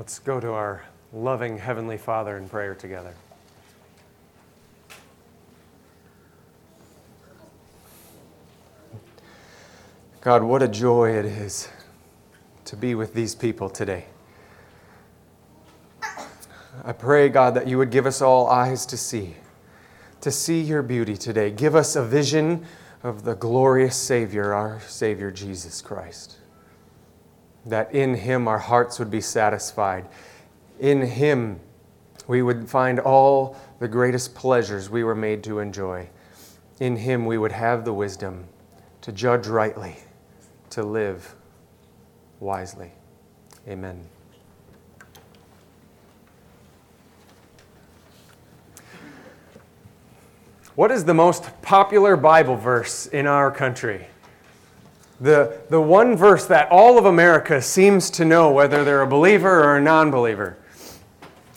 Let's go to our loving Heavenly Father in prayer together. God, what a joy it is to be with these people today. I pray, God, that you would give us all eyes to see, to see your beauty today. Give us a vision of the glorious Savior, our Savior Jesus Christ. That in him our hearts would be satisfied. In him we would find all the greatest pleasures we were made to enjoy. In him we would have the wisdom to judge rightly, to live wisely. Amen. What is the most popular Bible verse in our country? The, the one verse that all of America seems to know, whether they're a believer or a non believer.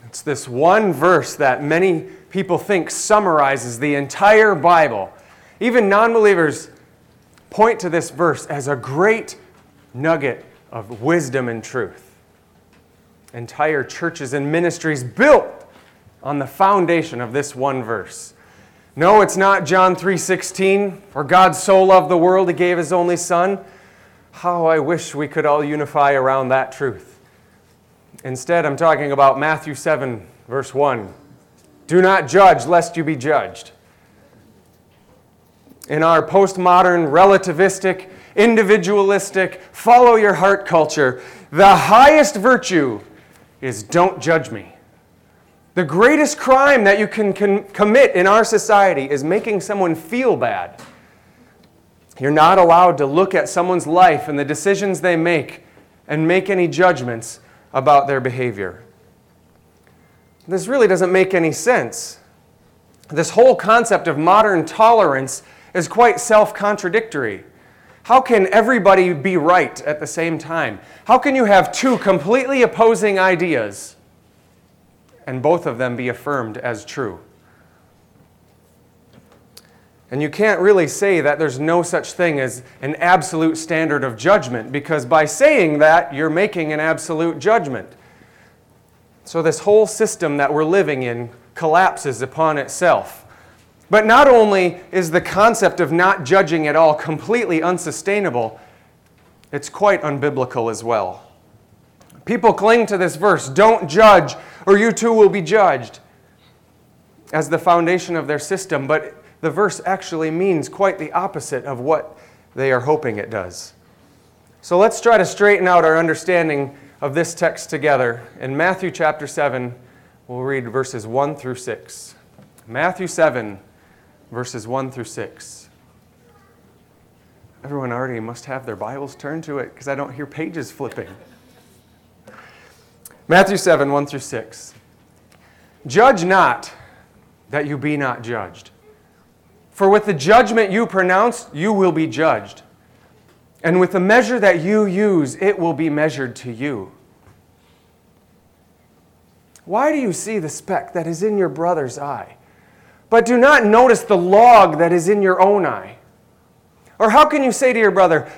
It's this one verse that many people think summarizes the entire Bible. Even non believers point to this verse as a great nugget of wisdom and truth. Entire churches and ministries built on the foundation of this one verse. No, it's not John 3:16, for God so loved the world he gave his only son. How I wish we could all unify around that truth. Instead, I'm talking about Matthew 7 verse 1. Do not judge lest you be judged. In our postmodern, relativistic, individualistic, follow your heart culture, the highest virtue is don't judge me. The greatest crime that you can, commit in our society is making someone feel bad. You're not allowed to look at someone's life and the decisions they make and make any judgments about their behavior. This really doesn't make any sense. This whole concept of modern tolerance is quite self contradictory. How can everybody be right at the same time? How can you have two completely opposing ideas? And both of them be affirmed as true. And you can't really say that there's no such thing as an absolute standard of judgment, because by saying that, you're making an absolute judgment. So, this whole system that we're living in collapses upon itself. But not only is the concept of not judging at all completely unsustainable, it's quite unbiblical as well. People cling to this verse don't judge, or you too will be judged, as the foundation of their system, but the verse actually means quite the opposite of what they are hoping it does. So let's try to straighten out our understanding of this text together. In Matthew chapter 7, we'll read verses 1 through 6. Matthew 7, verses 1 through 6. Everyone already must have their Bibles turned to it because I don't hear pages flipping. Matthew 7, 1 through 6. Judge not that you be not judged. For with the judgment you pronounce, you will be judged. And with the measure that you use, it will be measured to you. Why do you see the speck that is in your brother's eye, but do not notice the log that is in your own eye? Or how can you say to your brother,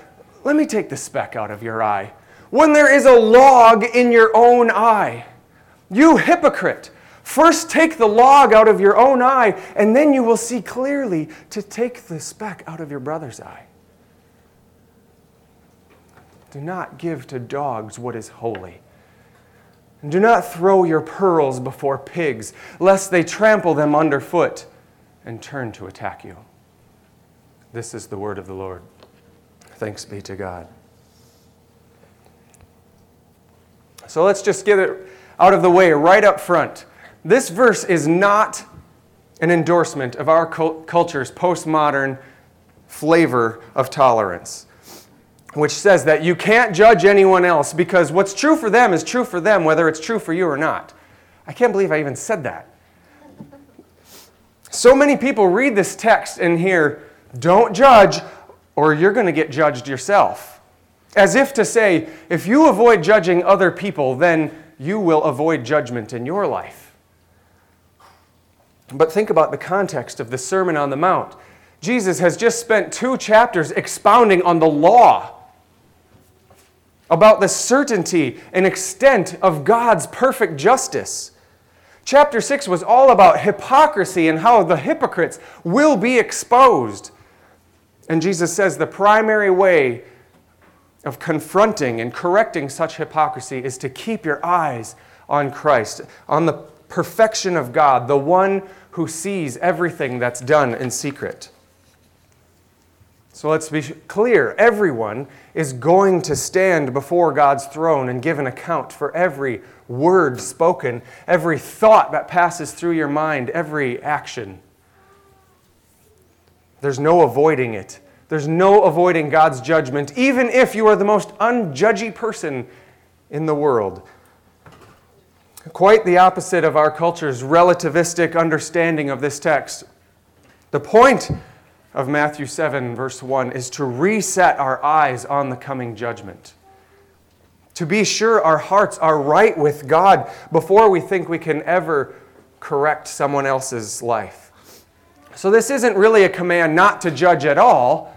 Let me take the speck out of your eye? When there is a log in your own eye. You hypocrite! First take the log out of your own eye, and then you will see clearly to take the speck out of your brother's eye. Do not give to dogs what is holy. And do not throw your pearls before pigs, lest they trample them underfoot and turn to attack you. This is the word of the Lord. Thanks be to God. So let's just get it out of the way right up front. This verse is not an endorsement of our culture's postmodern flavor of tolerance, which says that you can't judge anyone else because what's true for them is true for them, whether it's true for you or not. I can't believe I even said that. So many people read this text and hear, don't judge, or you're going to get judged yourself. As if to say, if you avoid judging other people, then you will avoid judgment in your life. But think about the context of the Sermon on the Mount. Jesus has just spent two chapters expounding on the law. about the certainty and extent of God's perfect justice. Chapter 6 was all about hypocrisy and how the hypocrites will be exposed. And Jesus says the primary way of confronting and correcting such hypocrisy is to keep your eyes on Christ, on the perfection of God, the one who sees everything that's done in secret. So let's be clear everyone is going to stand before God's throne and give an account for every word spoken, every thought that passes through your mind, every action. There's no avoiding it. There's no avoiding God's judgment, even if you are the most unjudgy person in the world. Quite the opposite of our culture's relativistic understanding of this text. The point of Matthew 7, verse 1, is to reset our eyes on the coming judgment. To be sure our hearts are right with God before we think we can ever correct someone else's life. So, this isn't really a command not to judge at all,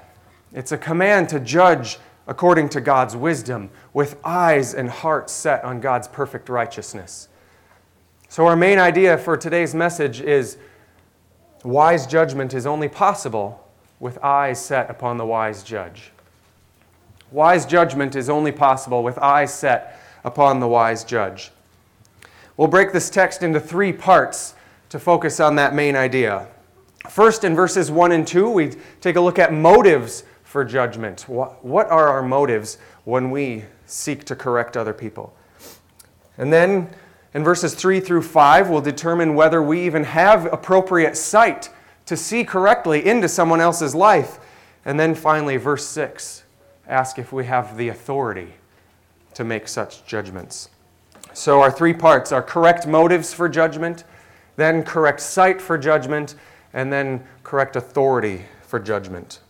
it's a command to judge according to God's wisdom, with eyes and heart set on God's perfect righteousness. So, our main idea for today's message is wise judgment is only possible with eyes set upon the wise judge. Wise judgment is only possible with eyes set upon the wise judge. We'll break this text into three parts to focus on that main idea. First, in verses 1 and 2, we take a look at motives for judgment. What are our motives when we seek to correct other people? And then, in verses 3 through 5, we'll determine whether we even have appropriate sight to see correctly into someone else's life. And then finally, verse 6 ask if we have the authority to make such judgments. So, our three parts are correct motives for judgment, then correct sight for judgment, and then correct authority for judgment.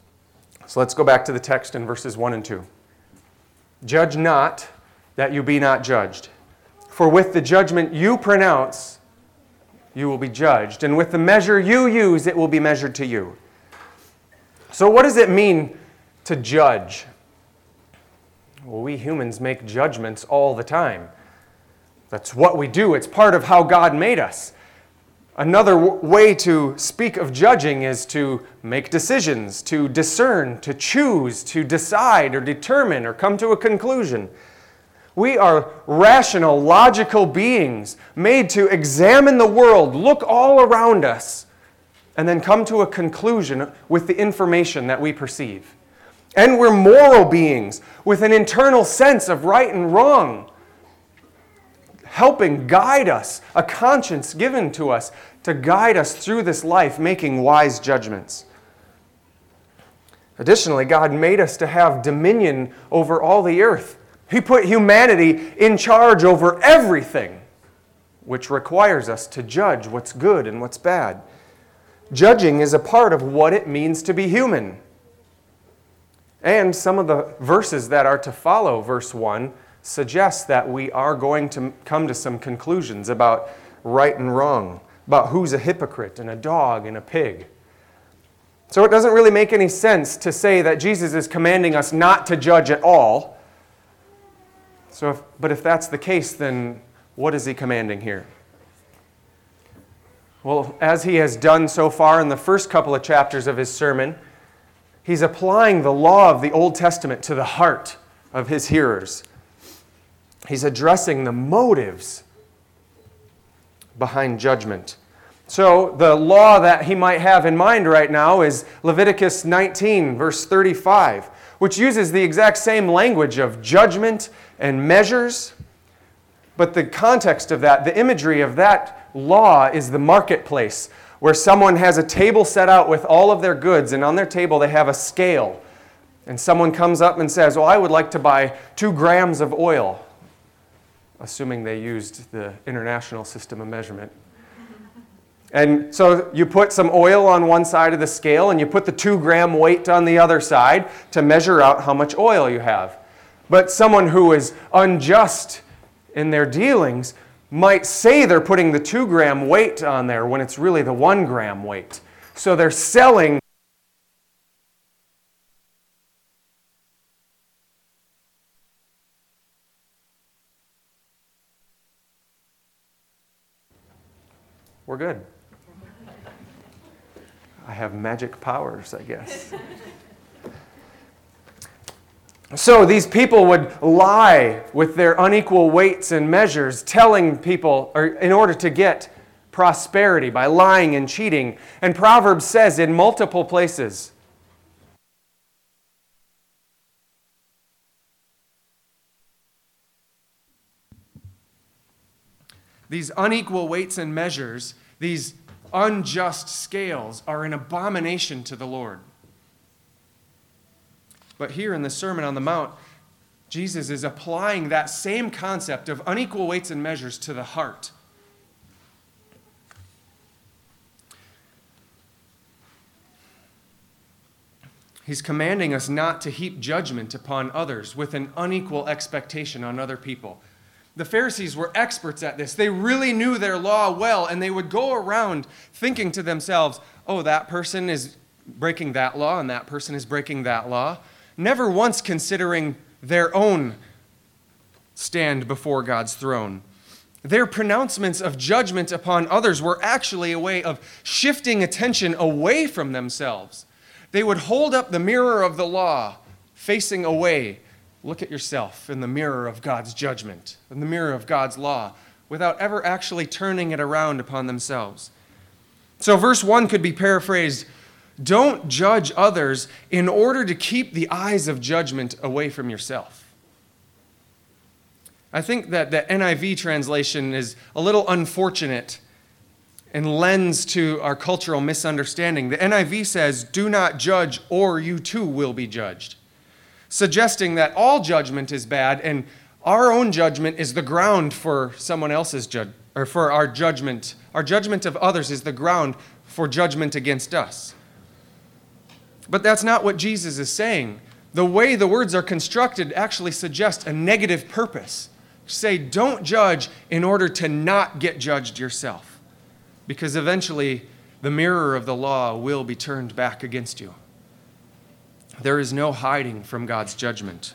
So, let's go back to the text in verses 1 and 2. Judge not that you be not judged. For with the judgment you pronounce, you will be judged. And with the measure you use, it will be measured to you. So, what does it mean to judge? Well, we humans make judgments all the time. That's what we do, it's part of how God made us. Another w- way to speak of judging is to make decisions, to discern, to choose, to decide or determine or come to a conclusion. We are rational, logical beings made to examine the world, look all around us, and then come to a conclusion with the information that we perceive. And we're moral beings with an internal sense of right and wrong, helping guide us, a conscience given to us to guide us through this life, making wise judgments. Additionally, God made us to have dominion over all the earth he put humanity in charge over everything, which requires us to judge what's good and what's bad. Judging is a part of what it means to be human. And some of the verses that are to follow verse 1 suggest that we are going to come to some conclusions about right and wrong, about who's a hypocrite and a dog and a pig. So it doesn't really make any sense to say that Jesus is commanding us not to judge at all so, if, but if that's the case, then what is he commanding here? Well, as he has done so far in the first couple of chapters of his sermon, he's applying the law of the Old Testament to the heart of his hearers. He's addressing the motives behind judgment. So, the law that he might have in mind right now is Leviticus 19, verse 35 which uses the exact same language of judgment and measures. But the context of that, the imagery of that law is the marketplace, where someone has a table set out with all of their goods, and on their table they have a scale. And someone comes up and says, Well, I would like to buy two grams of oil, assuming they used the international system of measurement. And so you put some oil on one side of the scale and you put the two gram weight on the other side to measure out how much oil you have. But someone who is unjust in their dealings might say they're putting the two gram weight on there when it's really the one gram weight. So they're selling we're good. I have magic powers, I guess. So these people would lie with their unequal weights and measures, telling people, or in order to get prosperity by lying and cheating. And Proverbs says in multiple places, These unequal weights and measures, these unjust scales, are an abomination to the Lord. But here in the Sermon on the Mount, Jesus is applying that same concept of unequal weights and measures to the heart. He's commanding us not to heap judgment upon others with an unequal expectation on other people. The Pharisees were experts at this. They really knew their law well, and they would go around thinking to themselves, oh, that person is breaking that law, and that person is breaking that law never once considering their own stand before God's throne. Their pronouncements of judgment upon others were actually a way of shifting attention away from themselves. They would hold up the mirror of the law, facing away. Look at yourself in the mirror of God's judgment, in the mirror of God's law, without ever actually turning it around upon themselves. So, verse 1 could be paraphrased don't judge others in order to keep the eyes of judgment away from yourself. I think that the NIV translation is a little unfortunate and lends to our cultural misunderstanding. The NIV says, Do not judge, or you too will be judged, suggesting that all judgment is bad and our own judgment is the ground for someone else's judgment, or for our judgment. Our judgment of others is the ground for judgment against us. But that's not what Jesus is saying. The way the words are constructed actually suggests a negative purpose. Say, don't judge in order to not get judged yourself, because eventually the mirror of the law will be turned back against you. There is no hiding from God's judgment.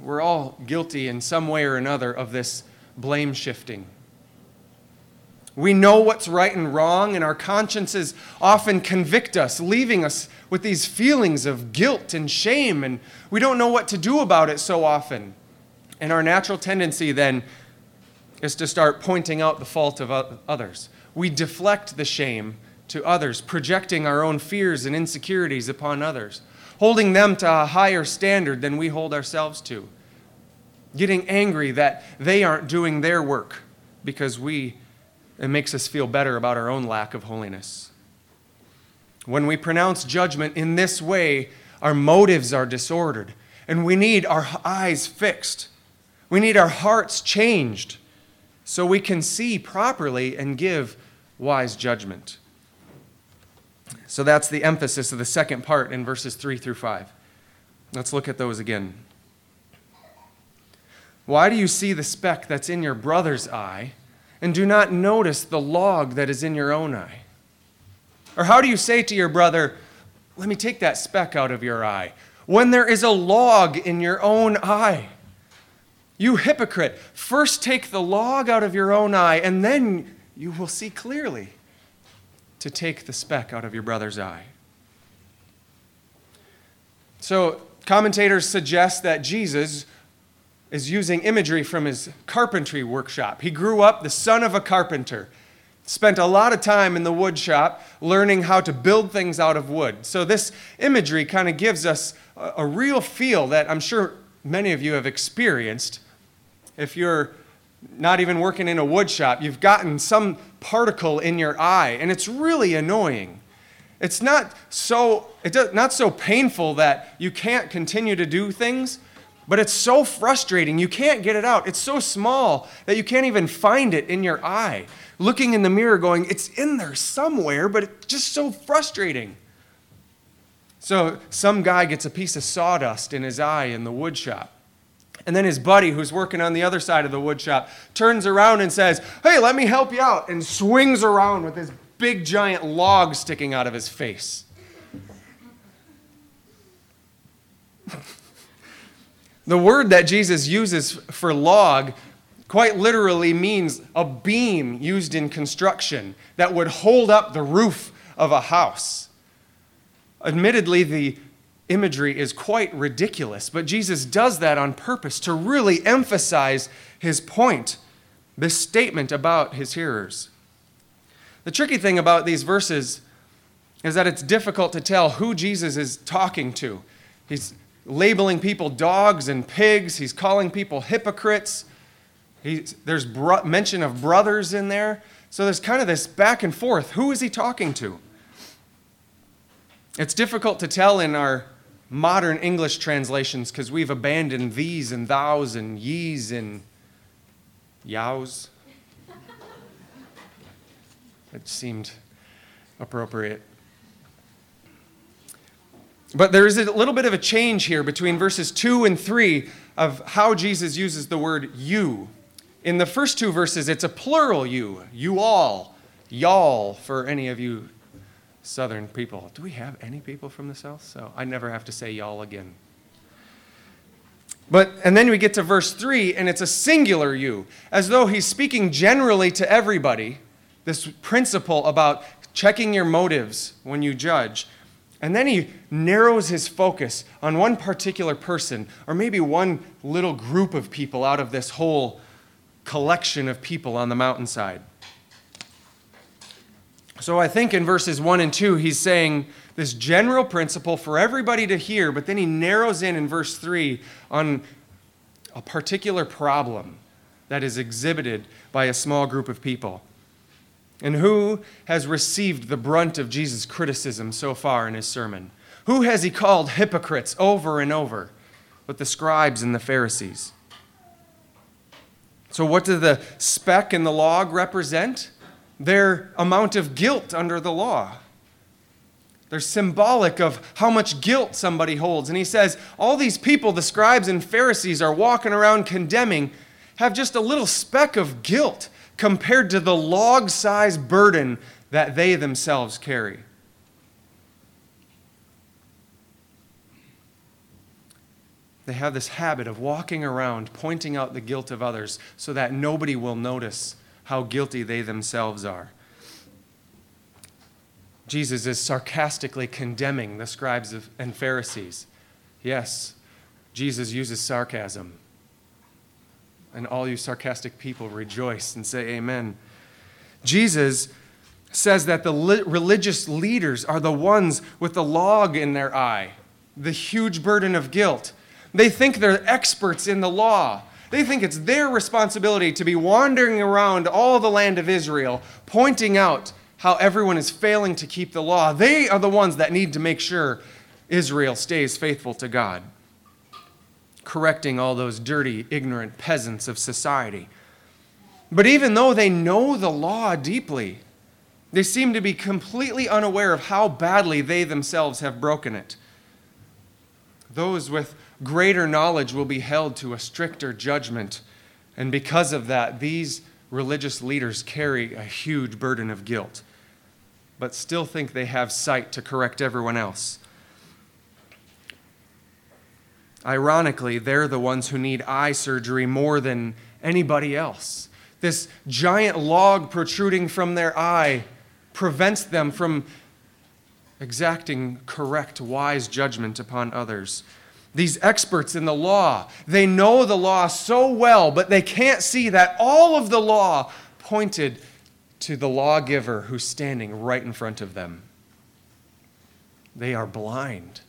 We're all guilty in some way or another of this blame shifting. We know what's right and wrong, and our consciences often convict us, leaving us with these feelings of guilt and shame, and we don't know what to do about it so often. And our natural tendency then is to start pointing out the fault of others. We deflect the shame to others, projecting our own fears and insecurities upon others, holding them to a higher standard than we hold ourselves to, getting angry that they aren't doing their work because we it makes us feel better about our own lack of holiness. When we pronounce judgment in this way, our motives are disordered, and we need our eyes fixed. We need our hearts changed so we can see properly and give wise judgment. So that's the emphasis of the second part in verses 3 through 5. Let's look at those again. Why do you see the speck that's in your brother's eye? and do not notice the log that is in your own eye? Or how do you say to your brother, Let me take that speck out of your eye, when there is a log in your own eye? You hypocrite, first take the log out of your own eye, and then you will see clearly to take the speck out of your brother's eye. So, commentators suggest that Jesus is using imagery from his carpentry workshop. He grew up the son of a carpenter, spent a lot of time in the wood shop learning how to build things out of wood. So, this imagery kind of gives us a, a real feel that I'm sure many of you have experienced. If you're not even working in a wood shop, you've gotten some particle in your eye, and it's really annoying. It's not so, it does, not so painful that you can't continue to do things, but it's so frustrating. You can't get it out. It's so small that you can't even find it in your eye. Looking in the mirror, going, it's in there somewhere, but it's just so frustrating. So, some guy gets a piece of sawdust in his eye in the wood shop. And then his buddy, who's working on the other side of the wood shop, turns around and says, Hey, let me help you out, and swings around with this big giant log sticking out of his face. The word that Jesus uses for log quite literally means a beam used in construction that would hold up the roof of a house. Admittedly, the imagery is quite ridiculous, but Jesus does that on purpose to really emphasize his point, this statement about his hearers. The tricky thing about these verses is that it's difficult to tell who Jesus is talking to. He's labeling people dogs and pigs, he's calling people hypocrites. He's, there's bro- mention of brothers in there. So there's kind of this back and forth. Who is he talking to? It's difficult to tell in our modern English translations because we've abandoned thees and thous and ye's and yows. It seemed appropriate. But there is a little bit of a change here between verses 2 and 3 of how Jesus uses the word you. In the first two verses, it's a plural you, you all, y'all, for any of you Southern people. Do we have any people from the South? So I never have to say y'all again. But, and then we get to verse 3, and it's a singular you, as though he's speaking generally to everybody, this principle about checking your motives when you judge. And then he narrows his focus on one particular person, or maybe one little group of people out of this whole collection of people on the mountainside. So I think in verses 1 and 2, he's saying this general principle for everybody to hear, but then he narrows in in verse 3 on a particular problem that is exhibited by a small group of people. And who has received the brunt of Jesus' criticism so far in his sermon? Who has he called hypocrites over and over? But the scribes and the Pharisees. So, what do the speck and the log represent? Their amount of guilt under the law. They're symbolic of how much guilt somebody holds. And he says, all these people, the scribes and Pharisees, are walking around condemning, have just a little speck of guilt compared to the log sized burden that they themselves carry. They have this habit of walking around pointing out the guilt of others so that nobody will notice how guilty they themselves are. Jesus is sarcastically condemning the scribes and Pharisees. Yes, Jesus uses sarcasm. And all you sarcastic people rejoice and say amen. Jesus says that the religious leaders are the ones with the log in their eye, the huge burden of guilt. They think they're experts in the law. They think it's their responsibility to be wandering around all the land of Israel, pointing out how everyone is failing to keep the law. They are the ones that need to make sure Israel stays faithful to God, correcting all those dirty, ignorant peasants of society. But even though they know the law deeply, they seem to be completely unaware of how badly they themselves have broken it. Those with greater knowledge will be held to a stricter judgment. And because of that, these religious leaders carry a huge burden of guilt, but still think they have sight to correct everyone else. Ironically, they're the ones who need eye surgery more than anybody else. This giant log protruding from their eye prevents them from exacting correct, wise judgment upon others these experts in the law. They know the law so well, but they can't see that all of the law pointed to the lawgiver who's standing right in front of them. They are blind.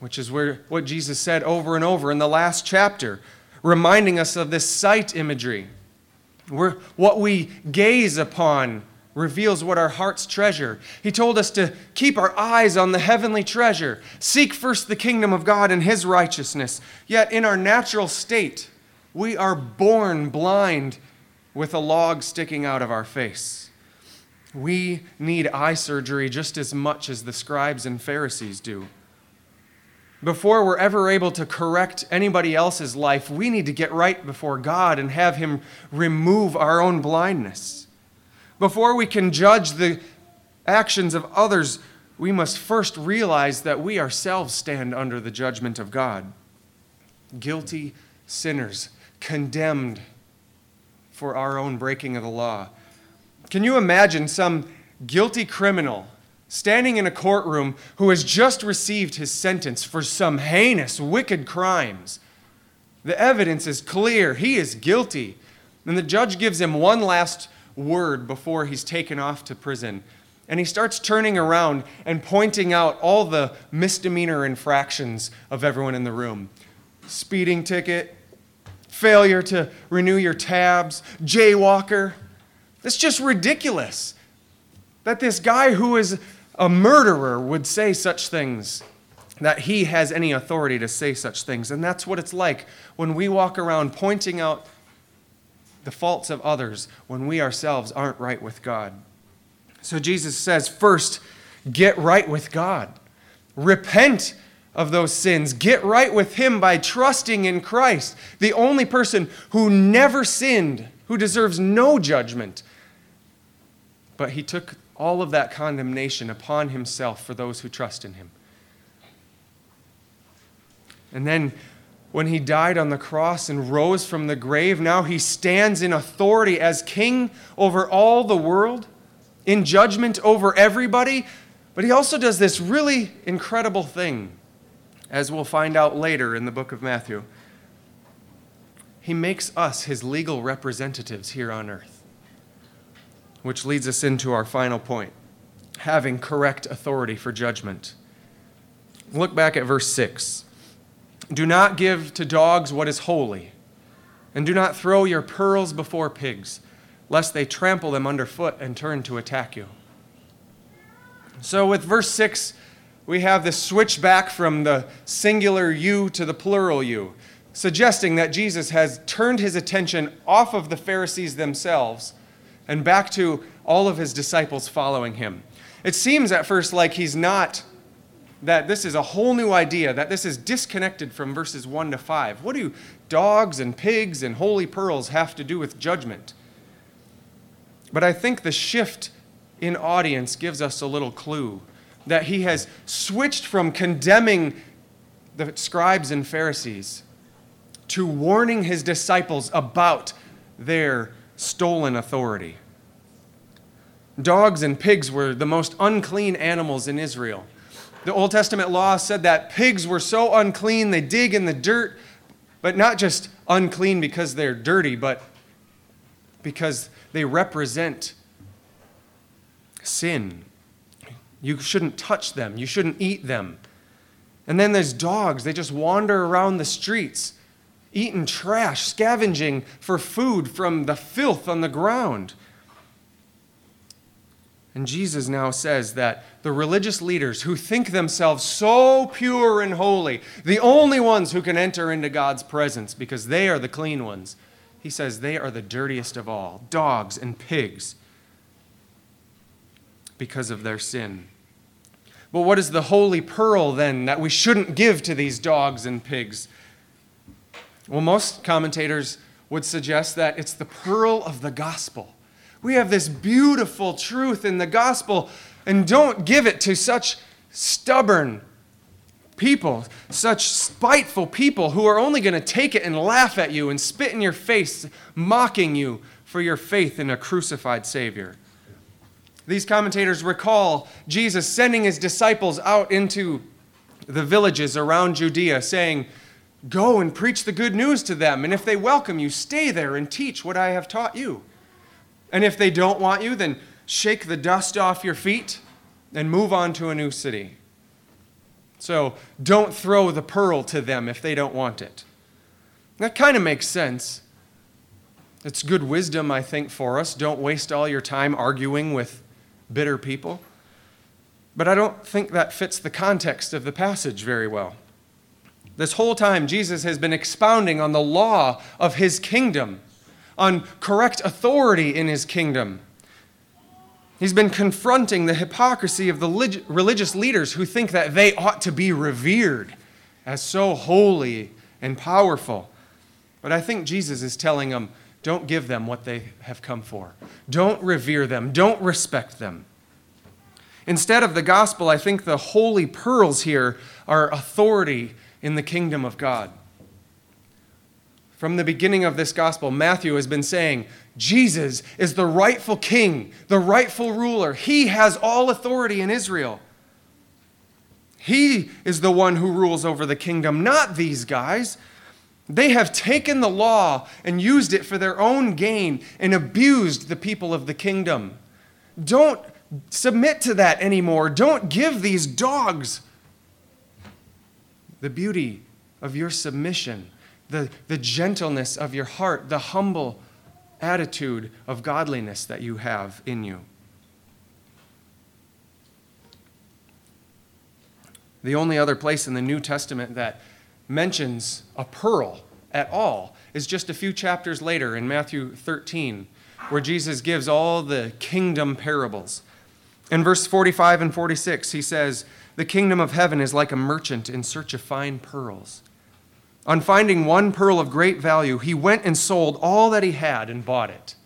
Which is where, what Jesus said over and over in the last chapter, reminding us of this sight imagery. Where what we gaze upon reveals what our hearts treasure. He told us to keep our eyes on the heavenly treasure, seek first the kingdom of God and his righteousness. Yet, in our natural state, we are born blind with a log sticking out of our face. We need eye surgery just as much as the scribes and Pharisees do. Before we're ever able to correct anybody else's life, we need to get right before God and have Him remove our own blindness. Before we can judge the actions of others, we must first realize that we ourselves stand under the judgment of God. Guilty sinners condemned for our own breaking of the law. Can you imagine some guilty criminal standing in a courtroom who has just received his sentence for some heinous, wicked crimes? The evidence is clear. He is guilty. And the judge gives him one last word before he's taken off to prison. And he starts turning around and pointing out all the misdemeanor infractions of everyone in the room speeding ticket, failure to renew your tabs, jaywalker. It's just ridiculous that this guy who is a murderer would say such things, that he has any authority to say such things. And that's what it's like when we walk around pointing out the faults of others when we ourselves aren't right with God. So Jesus says, first, get right with God. Repent of those sins. Get right with Him by trusting in Christ, the only person who never sinned, who deserves no judgment. But He took all of that condemnation upon Himself for those who trust in Him. And then when he died on the cross and rose from the grave, now he stands in authority as king over all the world, in judgment over everybody. But he also does this really incredible thing, as we'll find out later in the book of Matthew. He makes us his legal representatives here on earth, which leads us into our final point having correct authority for judgment. Look back at verse 6. Do not give to dogs what is holy, and do not throw your pearls before pigs, lest they trample them underfoot and turn to attack you. So, with verse 6, we have this switch back from the singular you to the plural you, suggesting that Jesus has turned his attention off of the Pharisees themselves and back to all of his disciples following him. It seems at first like he's not that this is a whole new idea, that this is disconnected from verses 1 to 5. What do dogs and pigs and holy pearls have to do with judgment? But I think the shift in audience gives us a little clue that he has switched from condemning the scribes and Pharisees to warning his disciples about their stolen authority. Dogs and pigs were the most unclean animals in Israel. The Old Testament law said that pigs were so unclean, they dig in the dirt, but not just unclean because they're dirty, but because they represent sin. You shouldn't touch them, you shouldn't eat them. And then there's dogs, they just wander around the streets, eating trash, scavenging for food from the filth on the ground. And Jesus now says that the religious leaders who think themselves so pure and holy, the only ones who can enter into God's presence because they are the clean ones, he says they are the dirtiest of all dogs and pigs because of their sin. But what is the holy pearl then that we shouldn't give to these dogs and pigs? Well, most commentators would suggest that it's the pearl of the gospel. We have this beautiful truth in the gospel, and don't give it to such stubborn people, such spiteful people who are only going to take it and laugh at you and spit in your face, mocking you for your faith in a crucified Savior. These commentators recall Jesus sending his disciples out into the villages around Judea, saying, Go and preach the good news to them, and if they welcome you, stay there and teach what I have taught you. And if they don't want you, then shake the dust off your feet and move on to a new city. So don't throw the pearl to them if they don't want it. That kind of makes sense. It's good wisdom, I think, for us. Don't waste all your time arguing with bitter people. But I don't think that fits the context of the passage very well. This whole time, Jesus has been expounding on the law of his kingdom on correct authority in his kingdom. He's been confronting the hypocrisy of the religious leaders who think that they ought to be revered as so holy and powerful. But I think Jesus is telling them don't give them what they have come for, don't revere them, don't respect them. Instead of the gospel, I think the holy pearls here are authority in the kingdom of God. From the beginning of this gospel, Matthew has been saying, Jesus is the rightful king, the rightful ruler. He has all authority in Israel. He is the one who rules over the kingdom, not these guys. They have taken the law and used it for their own gain and abused the people of the kingdom. Don't submit to that anymore. Don't give these dogs the beauty of your submission, the, the gentleness of your heart, the humble attitude of godliness that you have in you. The only other place in the New Testament that mentions a pearl at all is just a few chapters later in Matthew 13, where Jesus gives all the kingdom parables. In verse 45 and 46, he says, The kingdom of heaven is like a merchant in search of fine pearls. On finding one pearl of great value, he went and sold all that he had and bought it.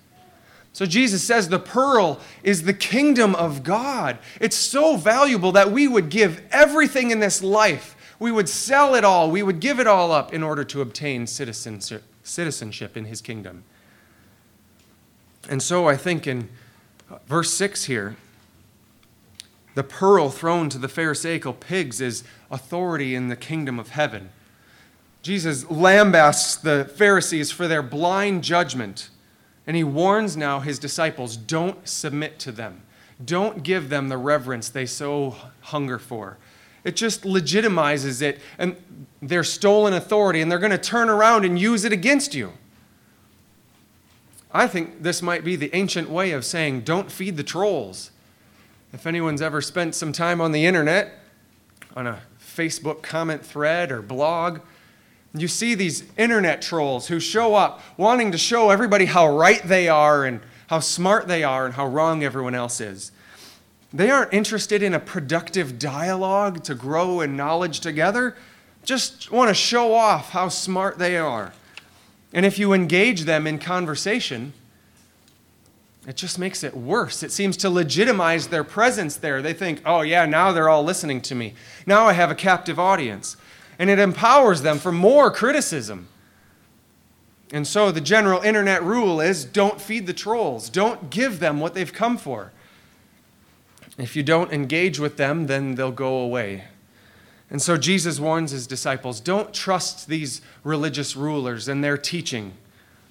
So Jesus says the pearl is the kingdom of God. It's so valuable that we would give everything in this life. We would sell it all. We would give it all up in order to obtain citizenship in his kingdom. And so I think in verse 6 here, the pearl thrown to the Pharisaical pigs is authority in the kingdom of heaven. Jesus lambasts the Pharisees for their blind judgment and he warns now his disciples don't submit to them, don't give them the reverence they so hunger for. It just legitimizes it and their stolen authority, and they're going to turn around and use it against you. I think this might be the ancient way of saying, don't feed the trolls. If anyone's ever spent some time on the internet, on a Facebook comment thread or blog, you see these internet trolls who show up wanting to show everybody how right they are and how smart they are and how wrong everyone else is. They aren't interested in a productive dialogue to grow in knowledge together, just want to show off how smart they are. And if you engage them in conversation, it just makes it worse. It seems to legitimize their presence there. They think, oh, yeah, now they're all listening to me. Now I have a captive audience and it empowers them for more criticism. And so the general internet rule is don't feed the trolls, don't give them what they've come for. If you don't engage with them, then they'll go away. And so Jesus warns his disciples don't trust these religious rulers and their teaching.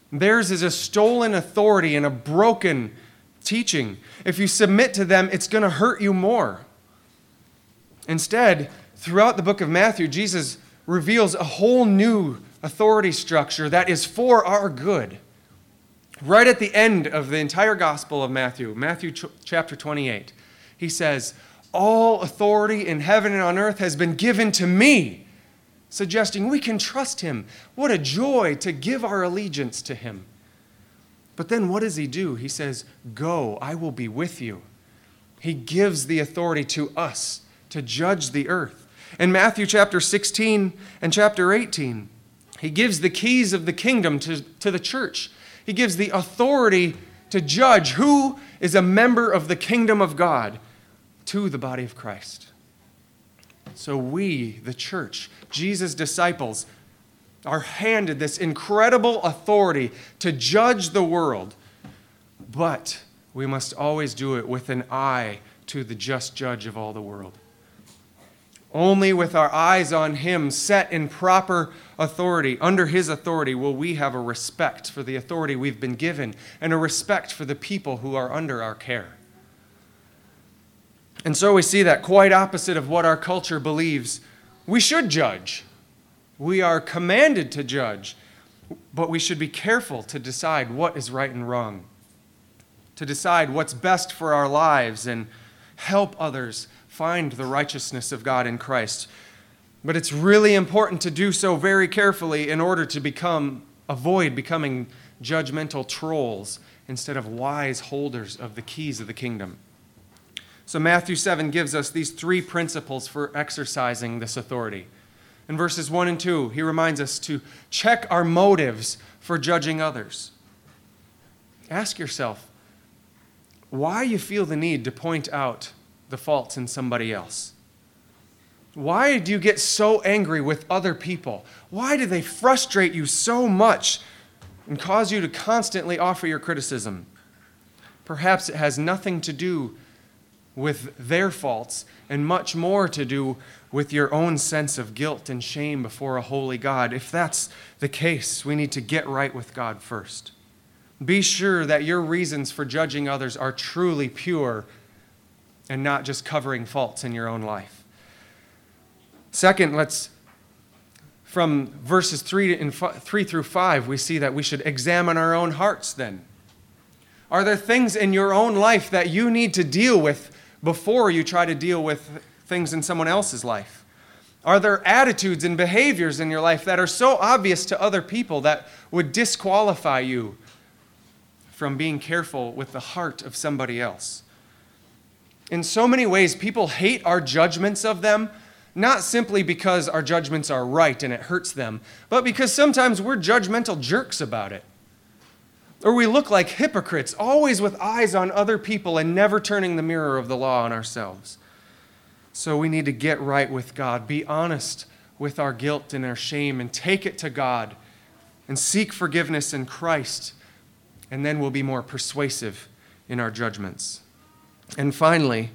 Theirs is a stolen authority and a broken teaching. If you submit to them, it's going to hurt you more. Instead, throughout the book of Matthew, Jesus reveals a whole new authority structure that is for our good. Right at the end of the entire Gospel of Matthew, Matthew ch- chapter 28, he says, All authority in heaven and on earth has been given to me, suggesting we can trust him. What a joy to give our allegiance to him. But then what does he do? He says, Go, I will be with you. He gives the authority to us to judge the earth. In Matthew chapter 16 and chapter 18, he gives the keys of the kingdom to, to the church. He gives the authority to judge who is a member of the kingdom of God to the body of Christ. So we, the church, Jesus' disciples, are handed this incredible authority to judge the world, but we must always do it with an eye to the just judge of all the world. Only with our eyes on Him, set in proper authority, under His authority, will we have a respect for the authority we've been given and a respect for the people who are under our care. And so we see that quite opposite of what our culture believes. We should judge. We are commanded to judge, but we should be careful to decide what is right and wrong, to decide what's best for our lives and help others find the righteousness of God in Christ. But it's really important to do so very carefully in order to become avoid becoming judgmental trolls instead of wise holders of the keys of the kingdom. So Matthew 7 gives us these three principles for exercising this authority. In verses 1 and 2, he reminds us to check our motives for judging others. Ask yourself why you feel the need to point out the faults in somebody else. Why do you get so angry with other people? Why do they frustrate you so much and cause you to constantly offer your criticism? Perhaps it has nothing to do with their faults and much more to do with your own sense of guilt and shame before a holy God. If that's the case, we need to get right with God first. Be sure that your reasons for judging others are truly pure and not just covering faults in your own life. Second, let's from verses 3, and 3 through 5, we see that we should examine our own hearts then. Are there things in your own life that you need to deal with before you try to deal with things in someone else's life? Are there attitudes and behaviors in your life that are so obvious to other people that would disqualify you from being careful with the heart of somebody else? In so many ways, people hate our judgments of them, not simply because our judgments are right and it hurts them, but because sometimes we're judgmental jerks about it. Or we look like hypocrites, always with eyes on other people and never turning the mirror of the law on ourselves. So we need to get right with God, be honest with our guilt and our shame, and take it to God and seek forgiveness in Christ, and then we'll be more persuasive in our judgments. And finally,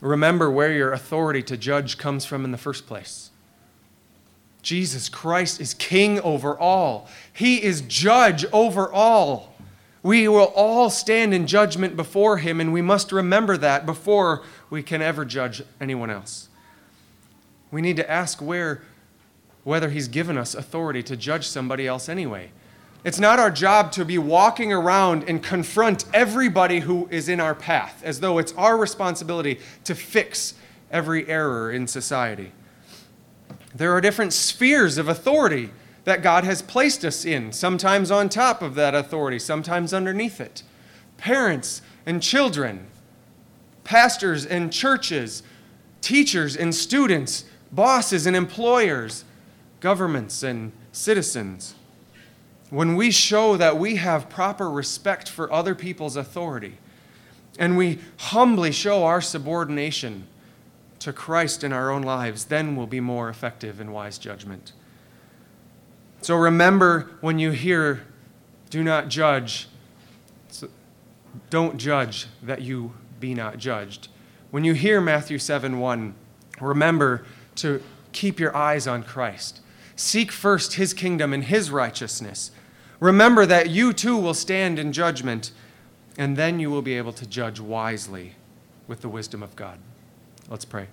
remember where your authority to judge comes from in the first place. Jesus Christ is king over all, He is judge over all. We will all stand in judgment before Him, and we must remember that before we can ever judge anyone else. We need to ask where, whether He's given us authority to judge somebody else anyway. It's not our job to be walking around and confront everybody who is in our path as though it's our responsibility to fix every error in society. There are different spheres of authority that God has placed us in, sometimes on top of that authority, sometimes underneath it. Parents and children, pastors and churches, teachers and students, bosses and employers, governments and citizens. When we show that we have proper respect for other people's authority and we humbly show our subordination to Christ in our own lives, then we'll be more effective in wise judgment. So remember when you hear, do not judge, don't judge that you be not judged. When you hear Matthew 7 1, remember to keep your eyes on Christ. Seek first his kingdom and his righteousness. Remember that you too will stand in judgment, and then you will be able to judge wisely with the wisdom of God. Let's pray.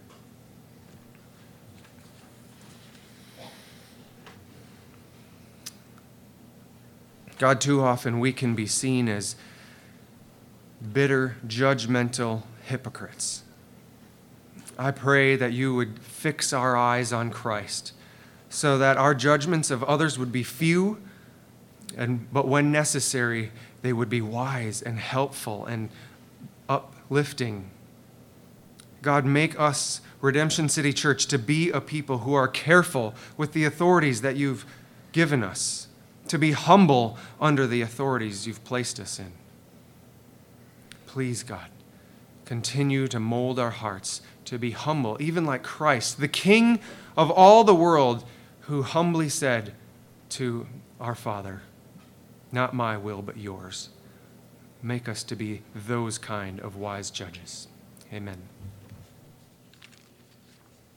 God, too often we can be seen as bitter, judgmental hypocrites. I pray that you would fix our eyes on Christ so that our judgments of others would be few, and, but when necessary, they would be wise and helpful and uplifting God, make us, Redemption City Church, to be a people who are careful with the authorities that you've given us, to be humble under the authorities you've placed us in. Please, God, continue to mold our hearts to be humble, even like Christ, the King of all the world, who humbly said to our Father, Not my will, but yours. Make us to be those kind of wise judges. Amen.